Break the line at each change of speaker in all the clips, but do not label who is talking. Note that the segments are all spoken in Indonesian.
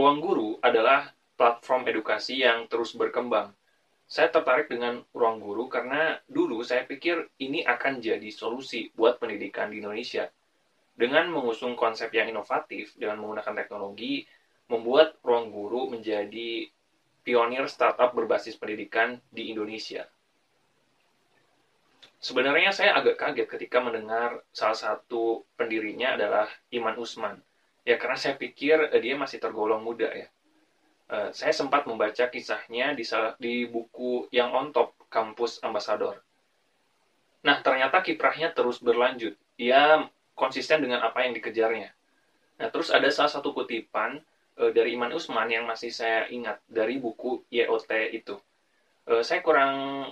Ruang Guru adalah platform edukasi yang terus berkembang. Saya tertarik dengan Ruang Guru karena dulu saya pikir ini akan jadi solusi buat pendidikan di Indonesia. Dengan mengusung konsep yang inovatif dengan menggunakan teknologi, membuat Ruang Guru menjadi pionir startup berbasis pendidikan di Indonesia. Sebenarnya saya agak kaget ketika mendengar salah satu pendirinya adalah Iman Usman. Ya karena saya pikir eh, dia masih tergolong muda ya. Eh, saya sempat membaca kisahnya di, di buku yang on top kampus ambasador. Nah ternyata kiprahnya terus berlanjut. Ia konsisten dengan apa yang dikejarnya. Nah terus ada salah satu kutipan eh, dari Iman Usman yang masih saya ingat dari buku YOT itu. saya kurang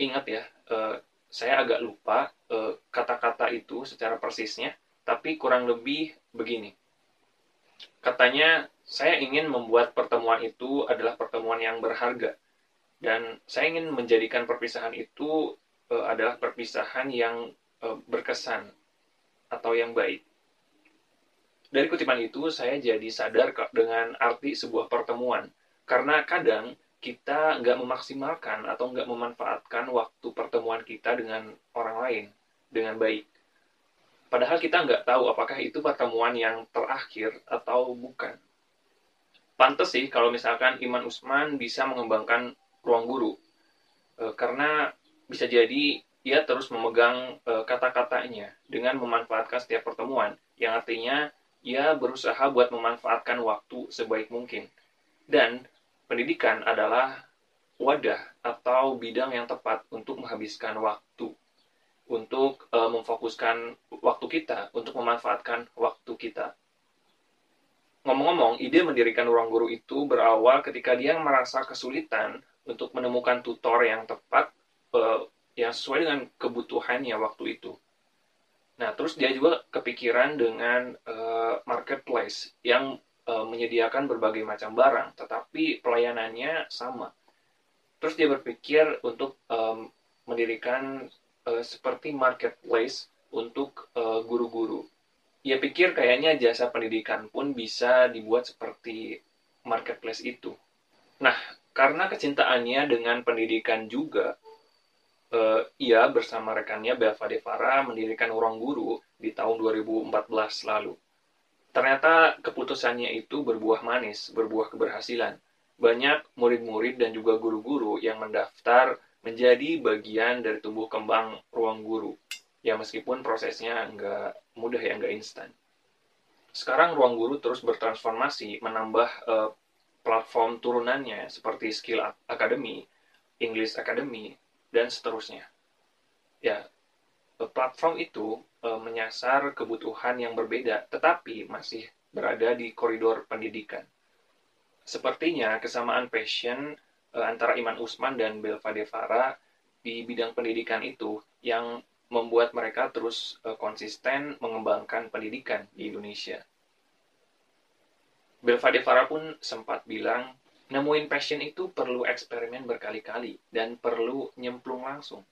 ingat ya saya agak lupa kata-kata uh, itu secara persisnya, tapi kurang lebih begini. Katanya, saya ingin membuat pertemuan itu adalah pertemuan yang berharga, dan saya ingin menjadikan perpisahan itu uh, adalah perpisahan yang uh, berkesan atau yang baik. Dari kutipan itu, saya jadi sadar dengan arti sebuah pertemuan, karena kadang kita nggak memaksimalkan atau nggak memanfaatkan waktu pertemuan kita dengan orang lain dengan baik. Padahal kita nggak tahu apakah itu pertemuan yang terakhir atau bukan. Pantes sih kalau misalkan Iman Usman bisa mengembangkan ruang guru. E, karena bisa jadi ia terus memegang e, kata-katanya dengan memanfaatkan setiap pertemuan. Yang artinya ia berusaha buat memanfaatkan waktu sebaik mungkin. Dan pendidikan adalah wadah atau bidang yang tepat untuk menghabiskan waktu, untuk e, memfokuskan waktu kita, untuk memanfaatkan waktu kita. Ngomong-ngomong, ide mendirikan ruang guru itu berawal ketika dia merasa kesulitan untuk menemukan tutor yang tepat e, yang sesuai dengan kebutuhannya waktu itu. Nah, terus dia juga kepikiran dengan e, marketplace yang e, menyediakan berbagai macam barang, tetapi pelayanannya sama. Terus dia berpikir untuk e, mendirikan e, seperti marketplace untuk guru-guru. Ia pikir kayaknya jasa pendidikan pun bisa dibuat seperti marketplace itu. Nah, karena kecintaannya dengan pendidikan juga, uh, ia bersama rekannya Belva Devara mendirikan Ruang Guru di tahun 2014 lalu. Ternyata keputusannya itu berbuah manis, berbuah keberhasilan. Banyak murid-murid dan juga guru-guru yang mendaftar menjadi bagian dari tumbuh kembang ruang guru. Ya meskipun prosesnya nggak mudah ya, nggak instan. Sekarang ruang guru terus bertransformasi, menambah uh, platform turunannya seperti Skill Academy, English Academy, dan seterusnya. Ya, platform itu e, menyasar kebutuhan yang berbeda, tetapi masih berada di koridor pendidikan. Sepertinya kesamaan passion antara Iman Usman dan Belva Devara di bidang pendidikan itu yang membuat mereka terus e, konsisten mengembangkan pendidikan di Indonesia. Belva Devara pun sempat bilang, nemuin passion itu perlu eksperimen berkali-kali dan perlu nyemplung langsung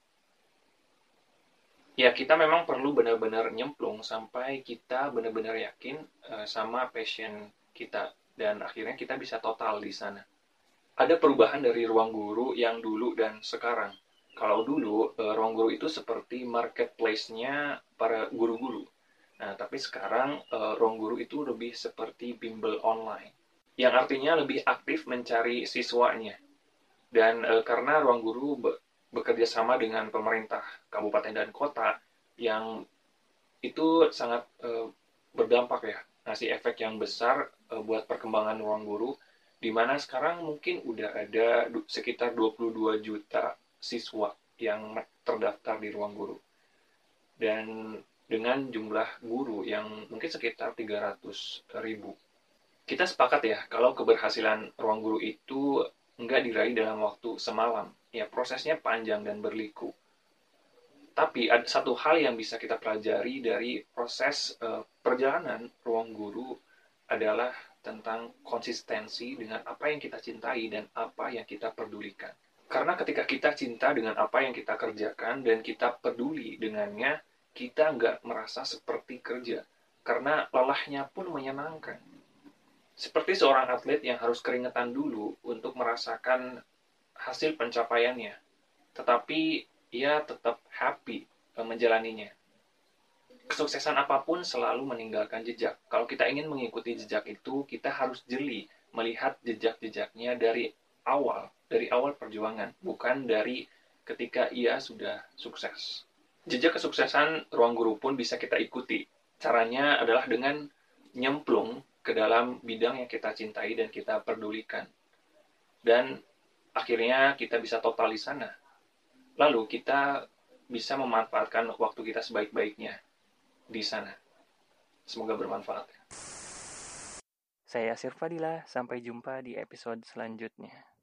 ya kita memang perlu benar-benar nyemplung sampai kita benar-benar yakin uh, sama passion kita dan akhirnya kita bisa total di sana. Ada perubahan dari ruang guru yang dulu dan sekarang. Kalau dulu uh, ruang guru itu seperti marketplace-nya para guru-guru. Nah, tapi sekarang uh, ruang guru itu lebih seperti bimbel online. Yang artinya lebih aktif mencari siswanya. Dan uh, karena ruang guru bekerja sama dengan pemerintah kabupaten dan kota yang itu sangat berdampak ya ngasih efek yang besar buat perkembangan ruang guru di mana sekarang mungkin udah ada sekitar 22 juta siswa yang terdaftar di ruang guru. Dan dengan jumlah guru yang mungkin sekitar 300 ribu. Kita sepakat ya, kalau keberhasilan ruang guru itu nggak diraih dalam waktu semalam. Ya, prosesnya panjang dan berliku. Tapi ada satu hal yang bisa kita pelajari dari proses uh, perjalanan ruang guru adalah tentang konsistensi dengan apa yang kita cintai dan apa yang kita pedulikan. Karena ketika kita cinta dengan apa yang kita kerjakan dan kita peduli dengannya, kita nggak merasa seperti kerja. Karena lelahnya pun menyenangkan. Seperti seorang atlet yang harus keringetan dulu untuk merasakan hasil pencapaiannya. Tetapi ia tetap happy eh, menjalaninya. Kesuksesan apa pun selalu meninggalkan jejak. Kalau kita ingin mengikuti jejak itu, kita harus jeli melihat jejak-jejaknya dari awal, dari awal perjuangan, bukan dari ketika ia sudah sukses. Jejak kesuksesan ruang guru pun bisa kita ikuti. Caranya adalah dengan nyemplung ke dalam bidang yang kita cintai dan kita pedulikan. Dan akhirnya kita bisa total di sana Lalu kita bisa memanfaatkan waktu kita sebaik-baiknya di sana. Semoga bermanfaat.
Saya Sirfadila, sampai jumpa di episode selanjutnya.